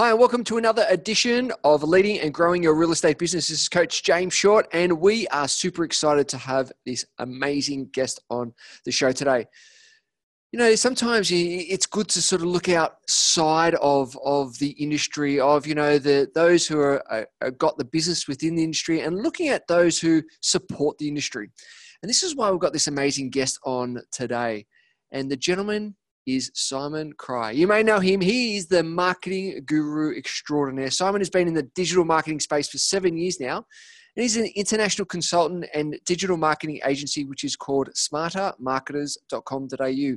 Hi, and welcome to another edition of Leading and Growing Your Real Estate Business. This is Coach James Short, and we are super excited to have this amazing guest on the show today. You know, sometimes it's good to sort of look outside of, of the industry, of, you know, the, those who are, are got the business within the industry and looking at those who support the industry. And this is why we've got this amazing guest on today. And the gentleman is Simon Cry. You may know him. He is the marketing guru extraordinaire. Simon has been in the digital marketing space for seven years now. And he's an international consultant and digital marketing agency, which is called smartermarketers.com.au.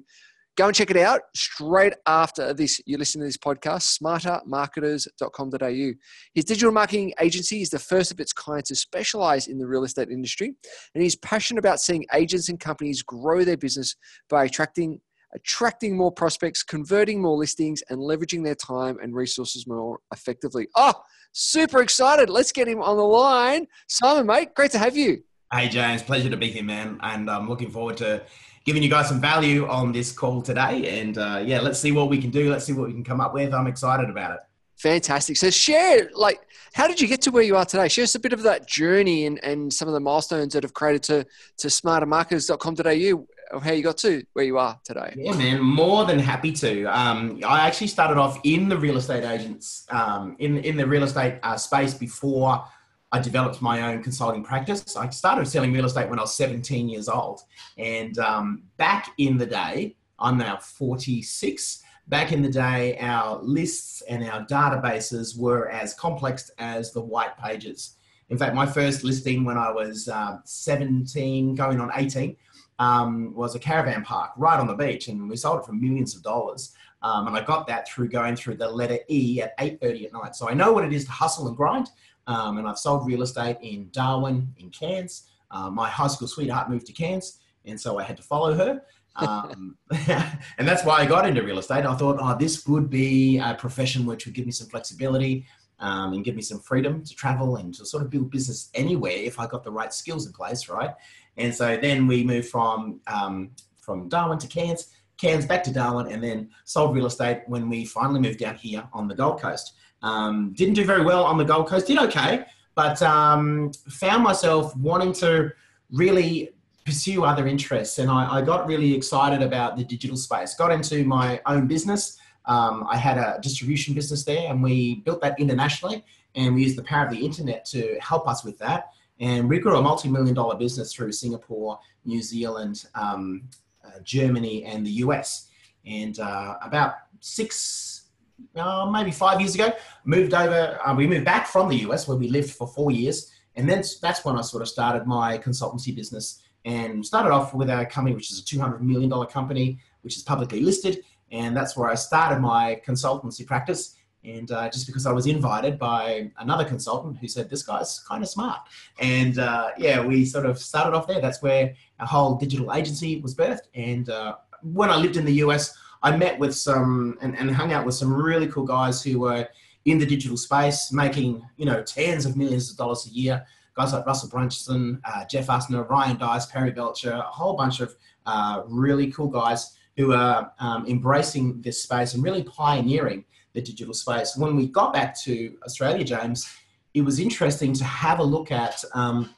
Go and check it out straight after this. You listen to this podcast, smartermarketers.com.au. His digital marketing agency is the first of its kind to specialize in the real estate industry. And he's passionate about seeing agents and companies grow their business by attracting attracting more prospects, converting more listings, and leveraging their time and resources more effectively. Oh, super excited. Let's get him on the line. Simon, mate, great to have you. Hey, James, pleasure to be here, man. And I'm looking forward to giving you guys some value on this call today. And uh, yeah, let's see what we can do. Let's see what we can come up with. I'm excited about it. Fantastic. So share, like, how did you get to where you are today? Share us a bit of that journey and, and some of the milestones that have created to, to smartermarketers.com.au how you got to where you are today. Yeah, man, more than happy to. Um, I actually started off in the real estate agents, um, in in the real estate uh, space before I developed my own consulting practice. I started selling real estate when I was 17 years old, and um, back in the day, I'm now 46. Back in the day, our lists and our databases were as complex as the white pages. In fact, my first listing when I was uh, 17, going on 18, um, was a caravan park right on the beach, and we sold it for millions of dollars. Um, and I got that through going through the letter E at 8:30 at night. So I know what it is to hustle and grind. Um, and I've sold real estate in Darwin, in Cairns. Uh, my high school sweetheart moved to Cairns, and so I had to follow her. Um, and that's why I got into real estate. I thought, oh, this would be a profession which would give me some flexibility um, and give me some freedom to travel and to sort of build business anywhere if I got the right skills in place, right? And so then we moved from um, from Darwin to Cairns, Cairns back to Darwin, and then sold real estate when we finally moved down here on the Gold Coast. Um, didn't do very well on the Gold Coast. Did okay, but um, found myself wanting to really pursue other interests, and I, I, got really excited about the digital space. Got into my own business. Um, I had a distribution business there, and we built that internationally. And we used the power of the internet to help us with that. And we grew a multi-million dollar business through Singapore, New Zealand, um, uh, Germany, and the US. And uh, about six, uh, maybe five years ago, moved over. Uh, we moved back from the US where we lived for four years, and then that's when I sort of started my consultancy business and started off with a company which is a two hundred million dollar company, which is publicly listed, and that's where I started my consultancy practice. And uh, just because I was invited by another consultant who said, this guy's kind of smart. And uh, yeah, we sort of started off there. That's where our whole digital agency was birthed. And uh, when I lived in the US, I met with some and, and hung out with some really cool guys who were in the digital space, making, you know, tens of millions of dollars a year. Guys like Russell Brunson, uh, Jeff Usner, Ryan Deiss, Perry Belcher, a whole bunch of uh, really cool guys who are um, embracing this space and really pioneering the digital space. When we got back to Australia, James, it was interesting to have a look at um,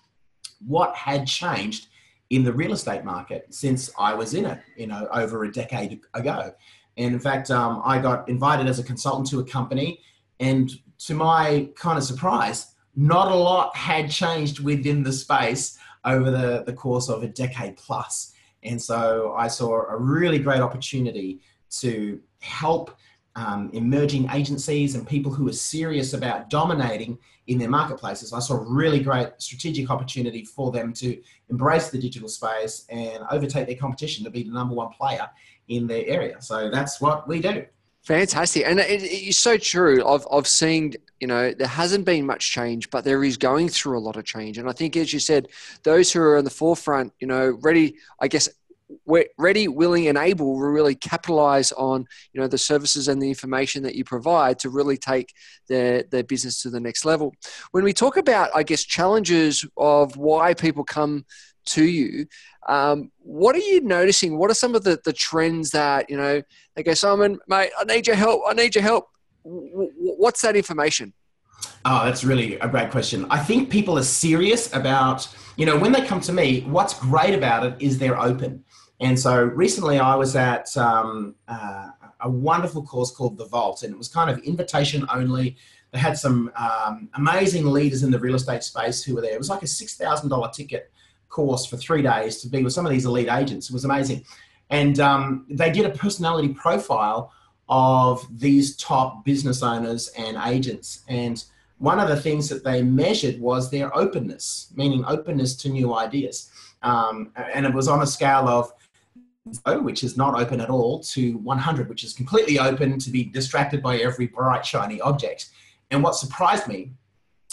what had changed in the real estate market since I was in it, you know, over a decade ago. And in fact, um, I got invited as a consultant to a company, and to my kind of surprise, not a lot had changed within the space over the, the course of a decade plus. And so I saw a really great opportunity to help um, emerging agencies and people who are serious about dominating in their marketplaces. I saw a really great strategic opportunity for them to embrace the digital space and overtake their competition to be the number one player in their area. So that's what we do. Fantastic. And it, it's so true. I've, I've seen, you know, there hasn't been much change, but there is going through a lot of change. And I think, as you said, those who are in the forefront, you know, ready, I guess, ready, willing, and able will really capitalize on you know the services and the information that you provide to really take their their business to the next level. When we talk about, I guess, challenges of why people come to you, um, what are you noticing? What are some of the the trends that you know they go, Simon, mate, I need your help. I need your help. what's that information? Oh, that's really a great question. I think people are serious about, you know, when they come to me, what's great about it is they're open. And so recently I was at um, uh, a wonderful course called The Vault, and it was kind of invitation only. They had some um, amazing leaders in the real estate space who were there. It was like a $6,000 ticket course for three days to be with some of these elite agents. It was amazing. And um, they did a personality profile of these top business owners and agents. And one of the things that they measured was their openness, meaning openness to new ideas. Um, and it was on a scale of zero, which is not open at all, to 100, which is completely open to be distracted by every bright, shiny object. And what surprised me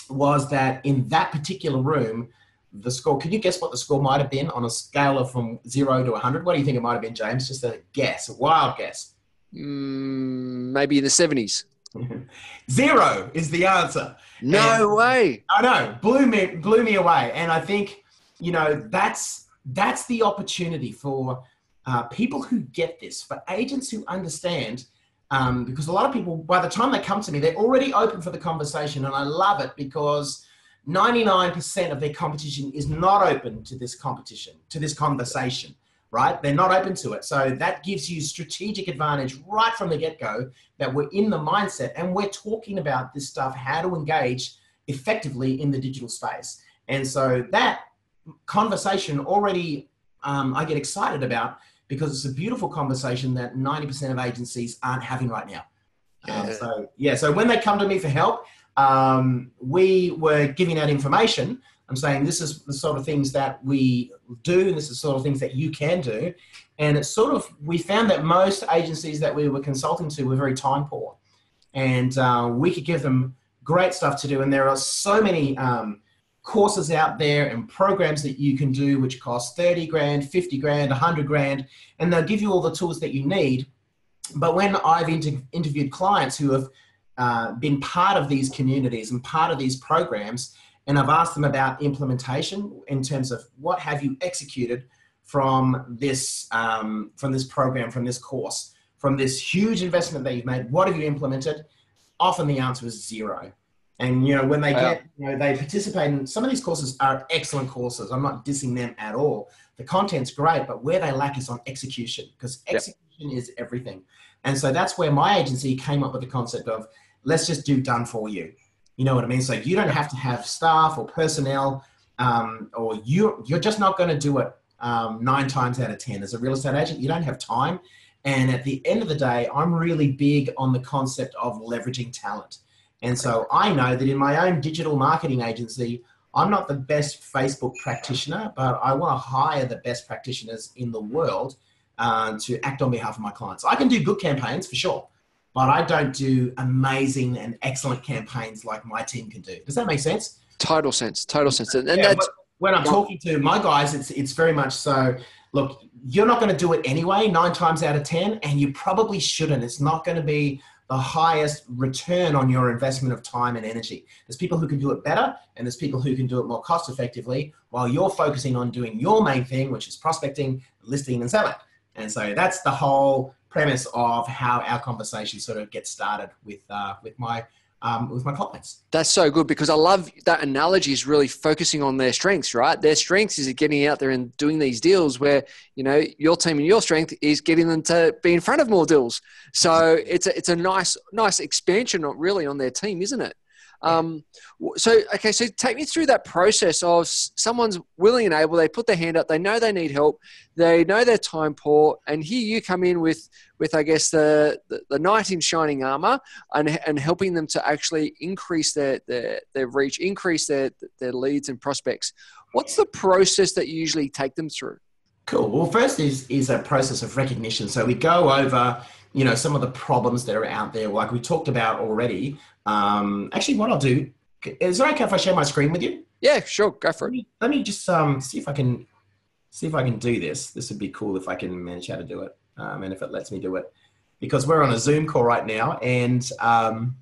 was that in that particular room, the score, can you guess what the score might have been on a scale of from zero to 100? What do you think it might have been, James? Just a guess, a wild guess. Mm, maybe in the 70s. Zero is the answer. No and way. I know, blew me, blew me away. And I think, you know, that's that's the opportunity for uh, people who get this, for agents who understand, um, because a lot of people, by the time they come to me, they're already open for the conversation. And I love it because 99% of their competition is not open to this competition, to this conversation, right? They're not open to it. So that gives you strategic advantage right from the get go that we're in the mindset and we're talking about this stuff, how to engage effectively in the digital space. And so that conversation already um, I get excited about because it's a beautiful conversation that 90% of agencies aren't having right now. Um, so yeah, so when they come to me for help, um, we were giving out information. I'm saying this is the sort of things that we do, and this is the sort of things that you can do. And it's sort of we found that most agencies that we were consulting to were very time poor, and uh, we could give them great stuff to do. And there are so many um, courses out there and programs that you can do which cost 30 grand 50 grand 100 grand and they'll give you all the tools that you need but when i've inter- interviewed clients who have uh, been part of these communities and part of these programs and i've asked them about implementation in terms of what have you executed from this um, from this program from this course from this huge investment that you've made what have you implemented often the answer is zero and you know, when they get, you know, they participate in some of these courses are excellent courses. I'm not dissing them at all. The content's great, but where they lack is on execution because execution yep. is everything. And so that's where my agency came up with the concept of let's just do done for you. You know what I mean? So you don't have to have staff or personnel, um, or you you're just not going to do it um, nine times out of ten as a real estate agent. You don't have time. And at the end of the day, I'm really big on the concept of leveraging talent. And so I know that in my own digital marketing agency, I'm not the best Facebook practitioner, but I want to hire the best practitioners in the world uh, to act on behalf of my clients. I can do good campaigns for sure, but I don't do amazing and excellent campaigns like my team can do. Does that make sense? Total sense. Total sense. And, yeah, that's when I'm talking to my guys, it's it's very much so. Look, you're not going to do it anyway, nine times out of ten, and you probably shouldn't. It's not going to be the highest return on your investment of time and energy. There's people who can do it better, and there's people who can do it more cost effectively while you're focusing on doing your main thing, which is prospecting, listing, and selling. And so that's the whole premise of how our conversation sort of gets started with uh, with my um, with my clients. That's so good because I love that analogy is really focusing on their strengths, right? Their strengths is getting out there and doing these deals where, you know, your team and your strength is getting them to be in front of more deals. So it's a, it's a nice, nice expansion really on their team, isn't it? Um, so, okay, so take me through that process of someone's willing and able, they put their hand up, they know they need help, they know their time poor, and here you come in with, with I guess, the, the, the knight in shining armor and, and helping them to actually increase their, their, their reach, increase their, their leads and prospects. What's the process that you usually take them through? Cool. Well, first is is a process of recognition. So we go over, you know, some of the problems that are out there, like we talked about already. Um, actually, what I'll do is it okay if I share my screen with you? Yeah, sure. Go for it. Let me, let me just um, see if I can see if I can do this. This would be cool if I can manage how to do it, um, and if it lets me do it, because we're on a Zoom call right now, and um,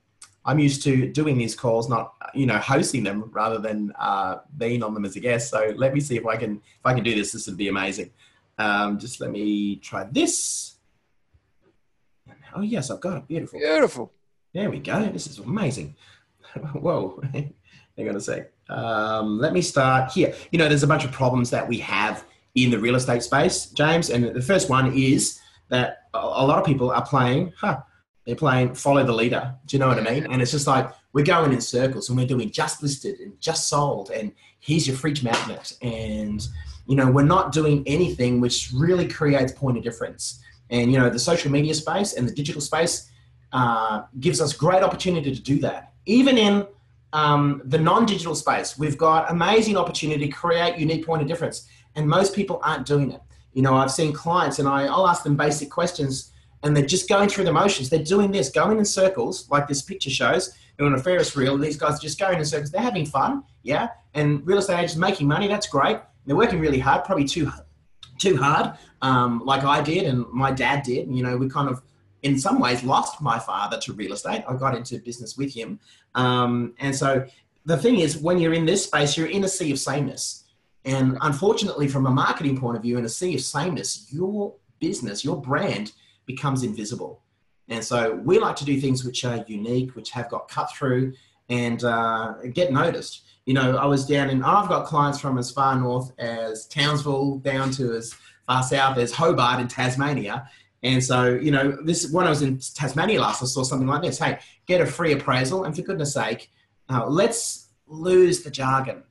I'm used to doing these calls, not you know hosting them rather than uh, being on them as a guest. So let me see if I can if I can do this. This would be amazing. Um, just let me try this. Oh yes, I've got it. Beautiful. Beautiful. There we go. This is amazing. Whoa. Hang on a sec. Um, let me start here. You know, there's a bunch of problems that we have in the real estate space, James. And the first one is that a lot of people are playing, huh, they're playing follow the leader. Do you know what I mean? And it's just like we're going in circles and we're doing just listed and just sold and here's your fridge magnet. And, you know, we're not doing anything which really creates point of difference. And, you know, the social media space and the digital space uh, gives us great opportunity to do that. Even in um, the non-digital space, we've got amazing opportunity to create unique point of difference. And most people aren't doing it. You know, I've seen clients and I, I'll ask them basic questions and they're just going through the motions. They're doing this, going in circles, like this picture shows. They're on a Ferris wheel. These guys are just going in circles. They're having fun, yeah. And real estate agents making money. That's great. They're working really hard, probably too too hard, um, like I did and my dad did. You know, we kind of, in some ways, lost my father to real estate. I got into business with him, um, and so the thing is, when you're in this space, you're in a sea of sameness. And unfortunately, from a marketing point of view, in a sea of sameness, your business, your brand becomes invisible. And so we like to do things which are unique, which have got cut through and uh, get noticed. You know, I was down in, I've got clients from as far north as Townsville down to as far south as Hobart in Tasmania. And so, you know, this when I was in Tasmania last, I saw something like this. Hey, get a free appraisal, and for goodness sake, uh, let's lose the jargon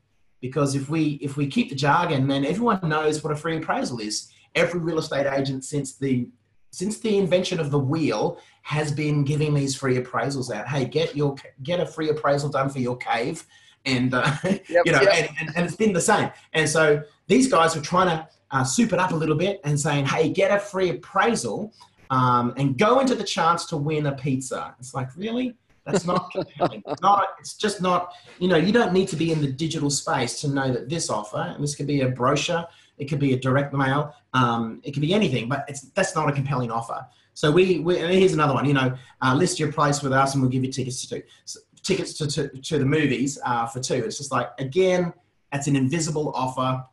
because if we if we keep the jargon, then everyone knows what a free appraisal is. Every real estate agent since the since the invention of the wheel has been giving these free appraisals out. Hey, get your get a free appraisal done for your cave, and uh, yep, you know, yep. and, and, and, it's been the same. And so these guys were trying to uh, soup it up a little bit and saying, hey, get a free appraisal um, and go into the chance to win a pizza. It's like really. That's not compelling. not, it's just not, you know, you don't need to be in the digital space to know that this offer, and this could be a brochure, it could be a direct mail, um, it could be anything, but it's, that's not a compelling offer. So we, we here's another one, you know, uh, list your place with us and we'll give you tickets to, so, tickets to, to, to, the movies uh, for two. It's just like, again, that's an invisible offer.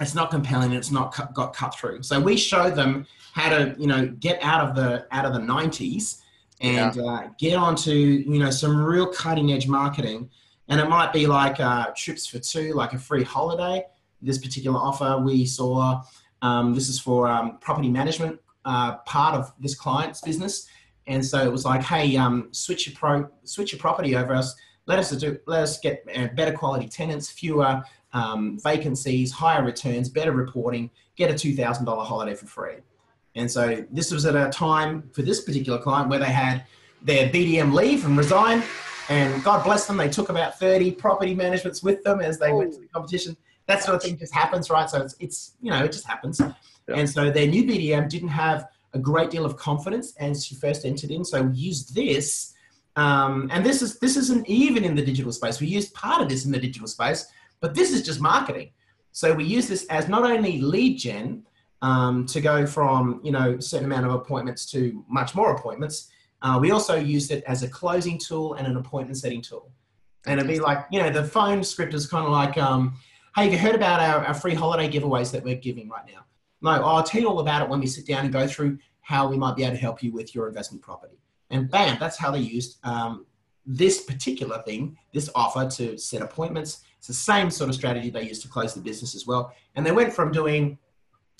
It's not compelling. It's not cut, got cut through. So we show them how to, you know, get out of the, out of the 90s and yeah. uh, get onto you know some real cutting edge marketing and it might be like uh, trips for two like a free holiday this particular offer we saw um, this is for um, property management uh, part of this client's business and so it was like hey um, switch your pro switch your property over us let us do let us get uh, better quality tenants fewer um, vacancies higher returns better reporting get a $2000 holiday for free and so this was at a time for this particular client where they had their BDM leave and resign. And God bless them, they took about 30 property managements with them as they oh. went to the competition. That sort of thing just happens, right? So it's, it's you know, it just happens. Yeah. And so their new BDM didn't have a great deal of confidence as she first entered in. So we used this. Um, and this is this isn't even in the digital space. We used part of this in the digital space, but this is just marketing. So we use this as not only lead gen, um, to go from you know certain amount of appointments to much more appointments. Uh, we also used it as a closing tool and an appointment setting tool. And it'd be like, you know, the phone script is kind of like, um, hey, you heard about our, our free holiday giveaways that we're giving right now? No, I'll tell you all about it when we sit down and go through how we might be able to help you with your investment property. And bam, that's how they used um, this particular thing, this offer to set appointments. It's the same sort of strategy they used to close the business as well. And they went from doing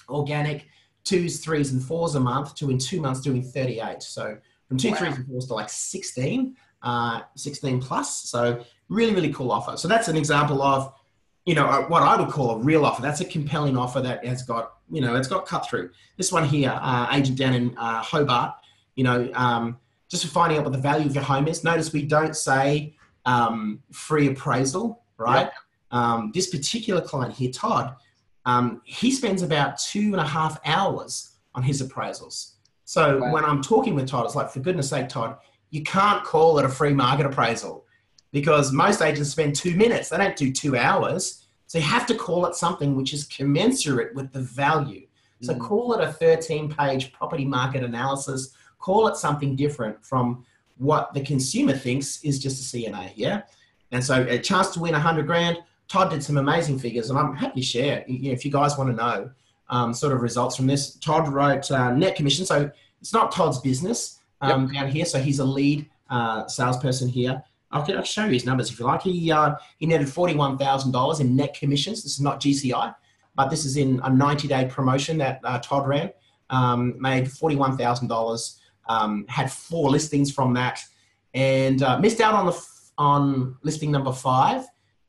organic twos, threes, and fours a month to in two months doing 38. So from two, wow. threes, and fours to like 16, uh, 16 plus. So really, really cool offer. So that's an example of, you know, uh, what I would call a real offer. That's a compelling offer that has got, you know, it's got cut through. This one here, uh, agent down in uh, Hobart, you know, um, just for finding out what the value of your home is. Notice we don't say um, free appraisal, right? Yep. Um, this particular client here, Todd, um, he spends about two and a half hours on his appraisals. So wow. when I'm talking with Todd, it's like, for goodness sake, Todd, you can't call it a free market appraisal because most agents spend two minutes. They don't do two hours. So you have to call it something which is commensurate with the value. So mm. call it a 13 page property market analysis. Call it something different from what the consumer thinks is just a CMA. Yeah. And so a chance to win 100 grand, Todd did some amazing figures, and I'm happy to share you know, if you guys want to know um, sort of results from this. Todd wrote uh, net commission, so it's not Todd's business um, yep. down here, so he's a lead uh, salesperson here. I can, I'll show you his numbers if you like. He uh, he netted forty one thousand dollars in net commissions. This is not GCI, but this is in a ninety day promotion that uh, Todd ran. Um, made forty one thousand um. Had four listings from that, and uh, missed out on the f- on listing number five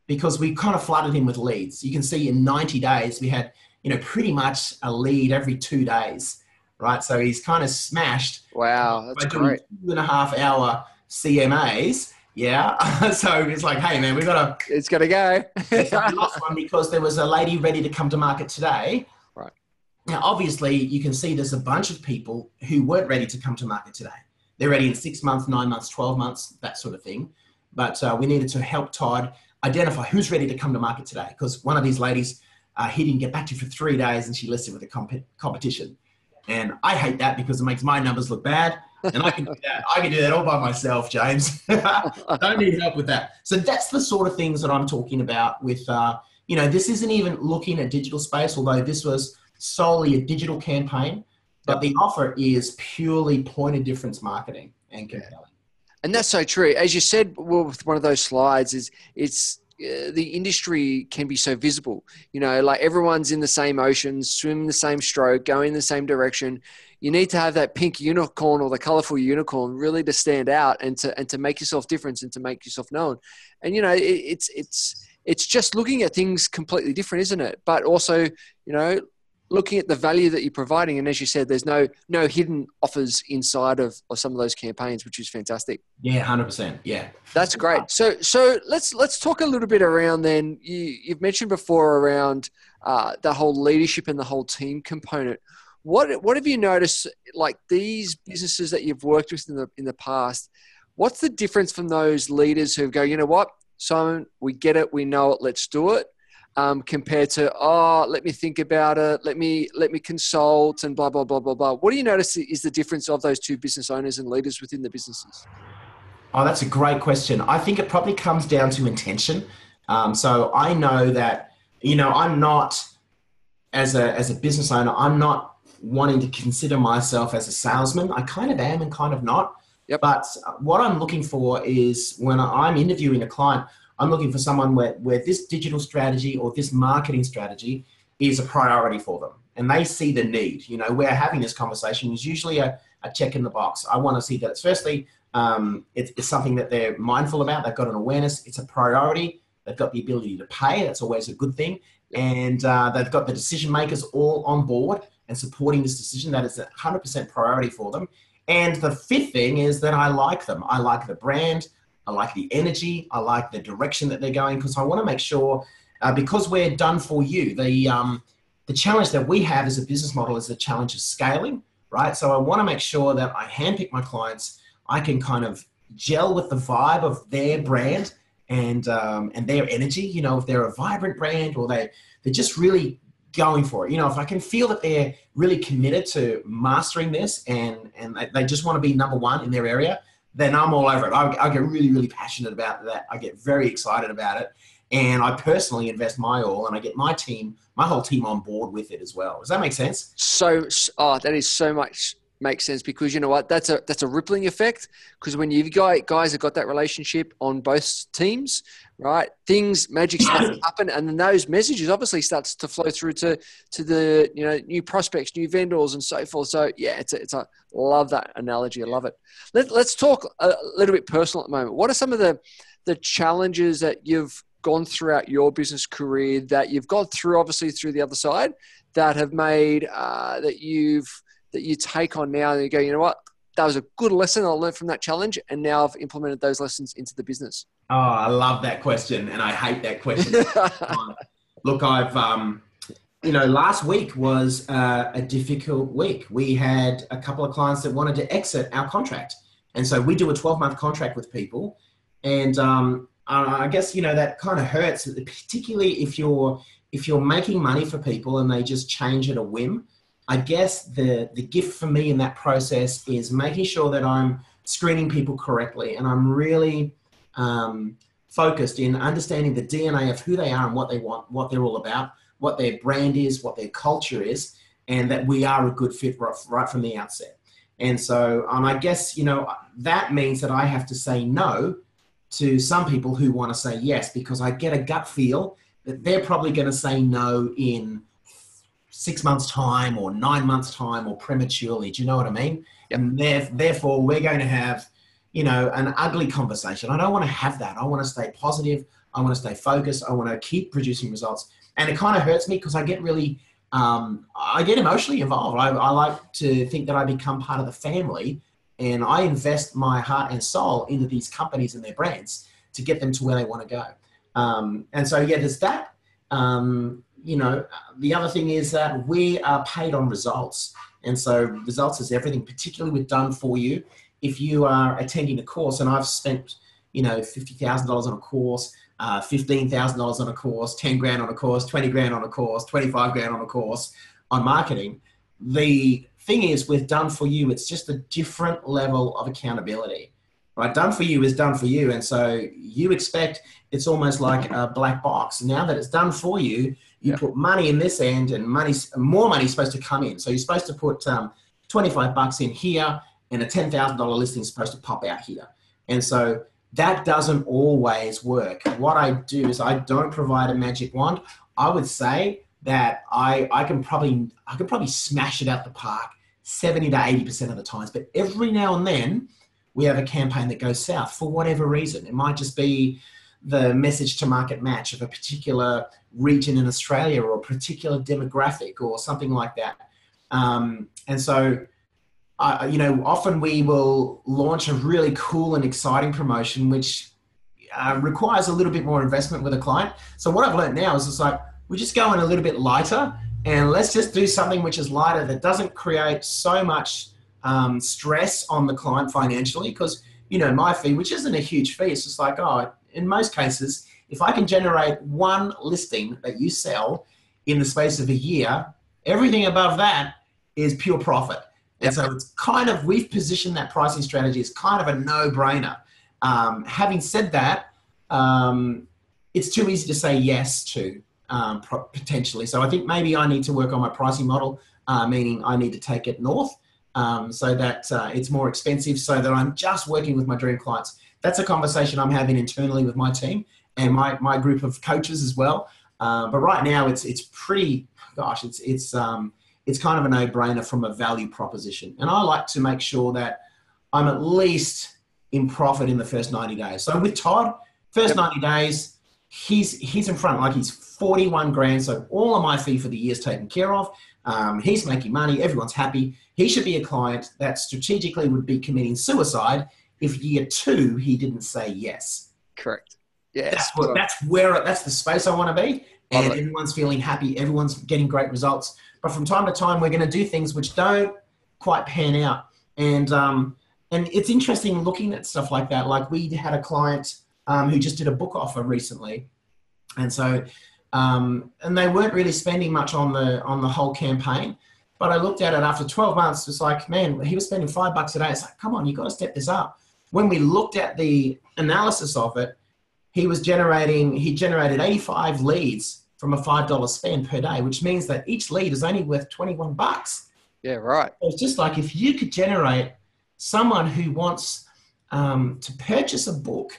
because we kind of flooded him with leads. You can see in ninety days we had you know pretty much a lead every two days, right? So he's kind of smashed. Wow, that's great. Two and a half hour CMAs. Yeah. so it's like, hey man, we got to It's gonna go. the one because there was a lady ready to come to market today. Now, obviously, you can see there's a bunch of people who weren't ready to come to market today. They're ready in six months, nine months, 12 months, that sort of thing. But uh, we needed to help Todd identify who's ready to come to market today because one of these ladies, uh, he didn't get back to for three days and she listed with a comp- competition. And I hate that because it makes my numbers look bad. And I can do that. I can do that all by myself, James. Don't need help with that. So that's the sort of things that I'm talking about with, uh, you know, this isn't even looking at digital space, although this was solely a digital campaign. But the offer is purely point of difference marketing and compelling. And that's so true. As you said well, with one of those slides, is it's uh, the industry can be so visible. You know, like everyone's in the same ocean, swim the same stroke, go in the same direction. You need to have that pink unicorn or the colorful unicorn really to stand out and to and to make yourself different and to make yourself known. And you know, it, it's it's it's just looking at things completely different, isn't it? But also, you know, looking at the value that you're providing. And as you said, there's no no hidden offers inside of, of some of those campaigns, which is fantastic. Yeah, hundred percent. Yeah, That's great. So, so let's let's talk a little bit around then. You, you've mentioned before around uh, the whole leadership and the whole team component. What what have you noticed? Like these businesses that you've worked with in the in the past, what's the difference from those leaders who go, you know what, Simon, we get it, we know it, let's do it, um, compared to oh, let me think about it, let me let me consult and blah blah blah blah blah. What do you notice is the difference of those two business owners and leaders within the businesses? Oh, that's a great question. I think it probably comes down to intention. Um, so I know that you know I'm not as a as a business owner. I'm not wanting to consider myself as a salesman. I kind of am and kind of not. Yep. But what I'm looking for is when I'm interviewing a client, I'm looking for someone where, where this digital strategy or this marketing strategy is a priority for them. And they see the need. You know, we're having this conversation is usually a, a check in the box. I want to see that it's firstly, um, it's, it's something that they're mindful about. They've got an awareness. It's a priority. They've got the ability to pay. That's always a good thing. And uh, they've got the decision makers all on board and supporting this decision. That is a 100% priority for them. And the fifth thing is that I like them. I like the brand. I like the energy. I like the direction that they're going because I want to make sure, uh, because we're done for you, the, um, the challenge that we have as a business model is the challenge of scaling, right? So I want to make sure that I handpick my clients. I can kind of gel with the vibe of their brand and um, and their energy. You know, if they're a vibrant brand or they they're just really going for it. You know, if I can feel that they're really committed to mastering this and and they, they just want to be number one in their area, then I'm all over it. I, I get really really passionate about that. I get very excited about it, and I personally invest my all, and I get my team, my whole team on board with it as well. Does that make sense? so oh that is so much makes sense because you know what that's a that's a rippling effect. Because when you've got guys have got that relationship on both teams right things magic starts to happen and then those messages obviously starts to flow through to to the you know new prospects new vendors and so forth. So yeah it's a, it's a love that analogy. I love it. Let, let's talk a little bit personal at the moment. What are some of the the challenges that you've gone throughout your business career that you've gone through obviously through the other side that have made uh, that you've that you take on now and you go, you know what, that was a good lesson I learned from that challenge, and now I've implemented those lessons into the business. Oh, I love that question, and I hate that question. Look, I've, um, you know, last week was uh, a difficult week. We had a couple of clients that wanted to exit our contract, and so we do a 12 month contract with people, and um, I guess you know that kind of hurts, particularly if you're if you're making money for people and they just change at a whim. I guess the the gift for me in that process is making sure that I'm screening people correctly and I'm really um, focused in understanding the DNA of who they are and what they want, what they're all about, what their brand is, what their culture is, and that we are a good fit right, from the outset. And so, and I guess, you know, that means that I have to say no to some people who want to say yes because I get a gut feel that they're probably going to say no in six months' time or nine months' time or prematurely. Do you know what I mean? Yep. And therefore, we're going to have, you know, an ugly conversation. I don't want to have that. I want to stay positive. I want to stay focused. I want to keep producing results. And it kind of hurts me because I get really, um, I get emotionally involved. I, I like to think that I become part of the family and I invest my heart and soul into these companies and their brands to get them to where they want to go. Um, and so, yeah, there's that. Um, you know, the other thing is that we are paid on results. And so, results is everything, particularly with Done For You. If you are attending a course, and I've spent, you know, $50,000 on a course, uh, $15,000 on a course, 10 grand on a course, 20 grand on a course, 25 grand on a course on marketing. The thing is with done for you it's just a different level of accountability right done for you is done for you and so you expect it's almost like a black box now that it's done for you you yep. put money in this end and money more money is supposed to come in so you're supposed to put um, 25 bucks in here and a $10000 listing is supposed to pop out here and so that doesn't always work what i do is i don't provide a magic wand i would say that I, I can probably I can probably smash it out the park 70 to 80% of the times. But every now and then, we have a campaign that goes south for whatever reason. It might just be the message to market match of a particular region in Australia or a particular demographic or something like that. Um, and so, uh, you know, often we will launch a really cool and exciting promotion, which uh, requires a little bit more investment with a client. So what I've learned now is it's like we just go in a little bit lighter and let's just do something which is lighter that doesn't create so much um, stress on the client financially because you know my fee which isn't a huge fee it's just like oh in most cases if i can generate one listing that you sell in the space of a year everything above that is pure profit and so it's kind of we've positioned that pricing strategy as kind of a no-brainer um, having said that um, it's too easy to say yes to um, potentially. So I think maybe I need to work on my pricing model, uh, meaning I need to take it north um, so that uh, it's more expensive, so that I'm just working with my dream clients. That's a conversation I'm having internally with my team and my, my group of coaches as well. Uh, but right now, it's it's pretty. Gosh, it's it's um, it's kind of a no-brainer from a value proposition, and I like to make sure that I'm at least in profit in the first 90 days. So with Todd, first yep. 90 days, he's he's in front like he's 41 grand so all of my fee for the year is taken care of um, he's making money everyone's happy he should be a client that strategically would be committing suicide if year two he didn't say yes. Correct. Yeah that's, what, that's where that's the space i want to be and everyone's feeling happy. Everyone's getting great results. But from time to time we're going to do things which don't quite pan out. And um, and it's interesting looking at stuff like that. Like we had a client um, who just did a book offer recently, and so um, and they weren't really spending much on the on the whole campaign. But I looked at it after 12 months. It's like, man, he was spending five bucks a day. It's like, come on, you got to step this up. When we looked at the analysis of it, he was generating he generated 85 leads from a five dollar spend per day, which means that each lead is only worth 21 bucks. Yeah, right. It's just like if you could generate someone who wants um, to purchase a book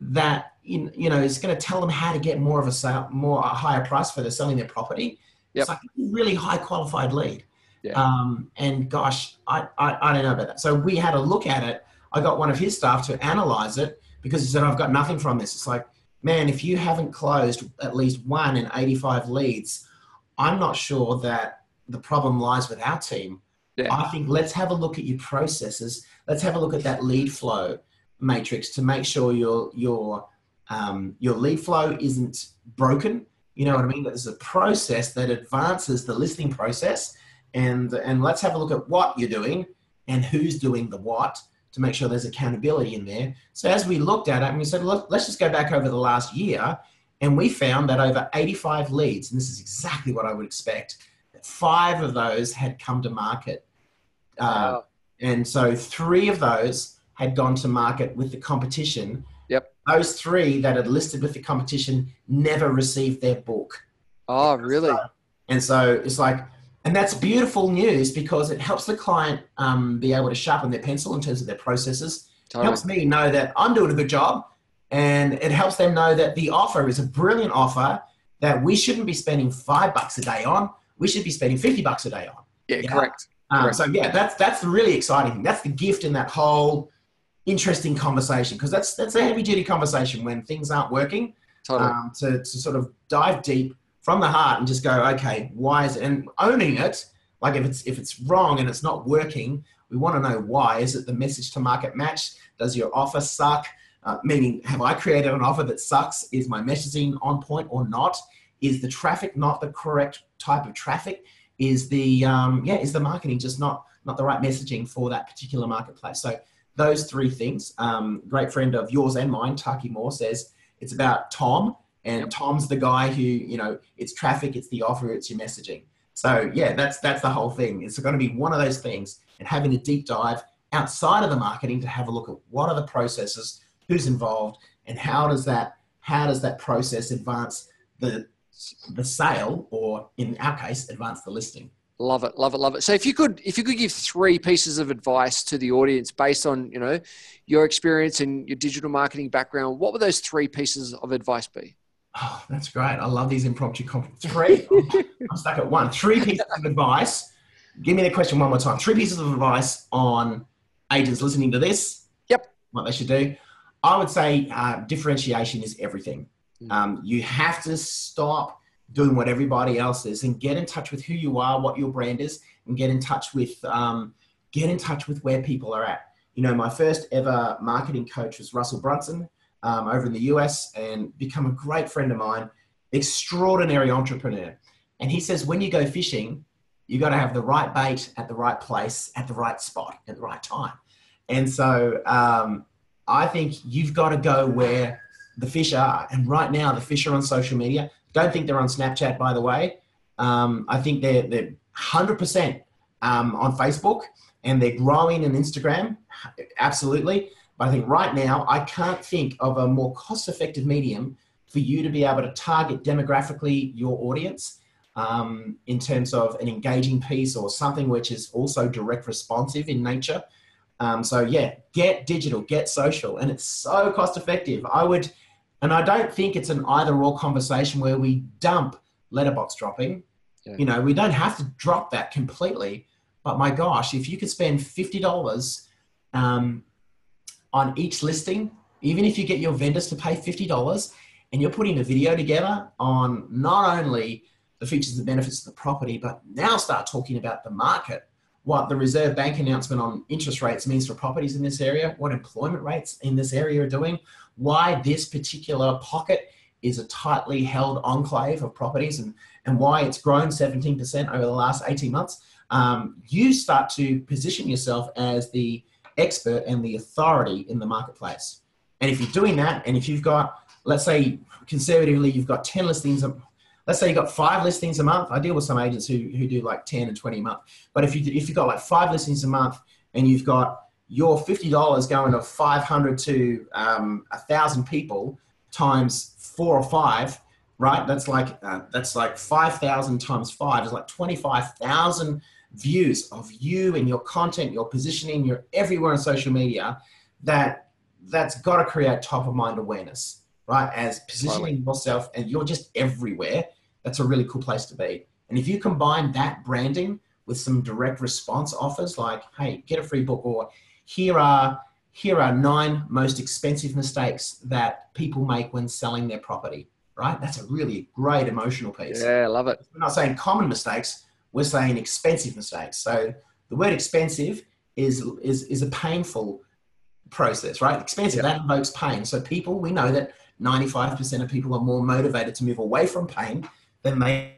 that you know is going to tell them how to get more of a sale, more a higher price for the selling their property. Yep. It's like a really high qualified lead. Yeah. Um, and gosh, I, I, I don't know about that. So we had a look at it. I got one of his staff to analyze it because he said, I've got nothing from this. It's like, man, if you haven't closed at least one in 85 leads, I'm not sure that the problem lies with our team. Yeah. I think let's have a look at your processes. Let's have a look at that lead flow matrix to make sure your your um, your lead flow isn't broken. You know what I mean? There's a process that advances the listing process, and and let's have a look at what you're doing and who's doing the what to make sure there's accountability in there. So as we looked at it, and we said, look, let's just go back over the last year, and we found that over 85 leads, and this is exactly what I would expect, five of those had come to market. Uh, and so three of those had gone to market with the competition. Yep. Those three that had listed with the competition never received their book. Oh, really? So, and so it's like And that's beautiful news because it helps the client um, be able to sharpen their pencil in terms of their processes. Totally. Helps me know that I'm doing a good job, and it helps them know that the offer is a brilliant offer that we shouldn't be spending five bucks a day on. We should be spending fifty bucks a day on. Yeah, correct. Um, correct. So yeah, that's that's the really exciting thing. That's the gift in that whole interesting conversation because that's that's a heavy duty conversation when things aren't working. Totally. Um, to to sort of dive deep from the heart and just go, okay, why is it? And owning it, like if it's if it's wrong and it's not working, we want to know why. Is it the message to market match? Does your offer suck? Uh, meaning, have I created an offer that sucks? Is my messaging on point or not? Is the traffic not the correct type of traffic? Is the um, yeah, is the marketing just not not the right messaging for that particular marketplace? So those three things. Um, great friend of yours and mine, Taki Moore, says it's about Tom and yep. Tom's the guy who, you know, it's traffic, it's the offer, it's your messaging. So yeah, that's that's the whole thing. It's going to be one of those things, and having a deep dive outside of the marketing to have a look at what are the processes, who's involved, and how does that how does that process advance the the sale, or in our case, advance the listing. Love it, love it, love it. So if you could, if you could give three pieces of advice to the audience based on you know your experience and your digital marketing background, what would those three pieces of advice be? Oh, that's great. I love these impromptu conferences. Three. I'm stuck at one. Three pieces of advice. Give me the question one more time. Three pieces of advice on agents listening to this. Yep. What they should do. I would say uh, differentiation is everything. Mm. Um, you have to stop doing what everybody else is and get in touch with who you are, what your brand is, and get in touch with um, get in touch with where people are at. You know, my first ever marketing coach was Russell Brunson um, over in the US and become a great friend of mine, extraordinary entrepreneur. And he says, when you go fishing, you got to have the right bait at the right place at the right spot at the right time. And so um, I think you've got to go where the fish are. And right now, the fish are on social media. Don't think they're on Snapchat, by the way. Um, I think they're, they're 100% um, on Facebook and they're growing on Instagram. Absolutely. But I think right now, I can't think of a more cost effective medium for you to be able to target demographically your audience um, in terms of an engaging piece or something which is also direct responsive in nature. Um, so, yeah, get digital, get social, and it's so cost effective. I would, and I don't think it's an either or conversation where we dump letterbox dropping. Yeah. You know, we don't have to drop that completely. But my gosh, if you could spend $50 um, on each listing, even if you get your vendors to pay $50 and you're putting a video together on not only the features and benefits of the property, but now start talking about the market, what the Reserve Bank announcement on interest rates means for properties in this area, what employment rates in this area are doing, why this particular pocket is a tightly held enclave of properties and, and why it's grown 17% over the last 18 months. Um, you start to position yourself as the expert and the authority in the marketplace. And if you're doing that, and if you've got, let's say conservatively, you've got 10 listings, let's say you've got five listings a month. I deal with some agents who, who do like 10 and 20 a month. But if, you, if you've got like five listings a month and you've got your $50 going to 500 to um, 1,000 people times four or five, right? That's like, uh, that's like 5,000 times five is like 25,000 views of you and your content, your positioning, you're everywhere on social media, that that's got to create top of mind awareness, right? As positioning yourself and you're just everywhere. That's a really cool place to be. And if you combine that branding with some direct response offers like, hey, get a free book or here are here are nine most expensive mistakes that people make when selling their property, right? That's a really great emotional piece. Yeah, I love it. We're not saying common mistakes, we're saying expensive mistakes. So the word expensive is, is, is a painful process, right? Expensive, that invokes pain. So people, we know that 95% of people are more motivated to move away from pain than they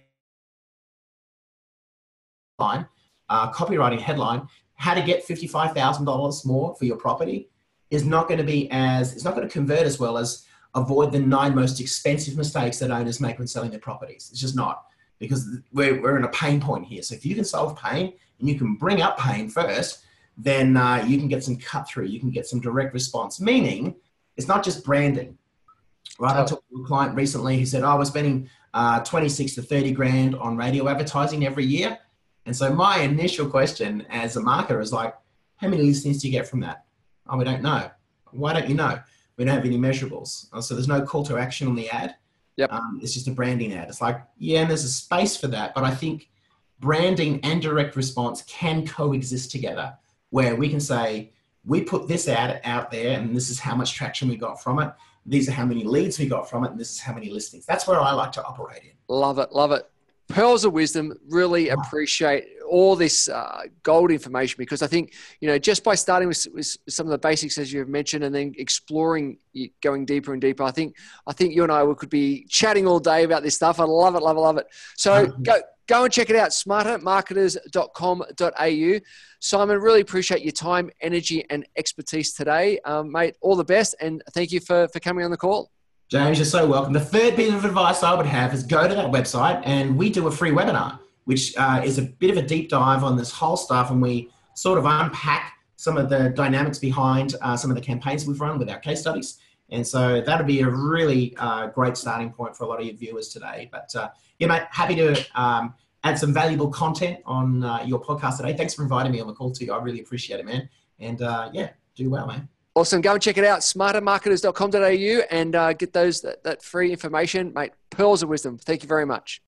line, uh, copywriting headline, how to get $55,000 more for your property is not going to be as, it's not going to convert as well as avoid the nine most expensive mistakes that owners make when selling their properties. It's just not because we're, we're in a pain point here. So if you can solve pain and you can bring up pain first, then uh, you can get some cut through, you can get some direct response. Meaning, it's not just branding, right? Oh. I talked to a client recently who said, "Oh, we're spending uh, 26 to 30 grand on radio advertising every year." And so my initial question as a marketer is like, how many listings do you get from that? Oh, we don't know. Why don't you know? We don't have any measurables. Oh, so there's no call to action on the ad. Yep. Um, it's just a branding ad. It's like, yeah, and there's a space for that. But I think branding and direct response can coexist together where we can say, we put this ad out there and this is how much traction we got from it. These are how many leads we got from it, and this is how many listings. That's where I like to operate in. Love it, love it. Pearls of wisdom. Really appreciate all this uh, gold information because I think you know just by starting with, with, some of the basics as you've mentioned and then exploring, going deeper and deeper. I think I think you and I could be chatting all day about this stuff. I love it, love it, love it. So go go and check it out. Smartermarketers.com.au. Simon, really appreciate your time, energy, and expertise today, um, mate. All the best, and thank you for for coming on the call. James, you're so welcome. The third piece of advice I would have is go to that website and we do a free webinar which uh, is a bit of a deep dive on this whole stuff, and we sort of unpack some of the dynamics behind uh, some of the campaigns we've run with our case studies. And so that'll be a really uh, great starting point for a lot of your viewers today. But uh, yeah, mate, happy to um, add some valuable content on uh, your podcast today. Thanks for inviting me on the call too. I really appreciate it, man. And uh, yeah, do well, man. Awesome. Go and check it out, smartermarketers.com.au and uh, get those that, that free information, mate. Pearls of wisdom. Thank you very much.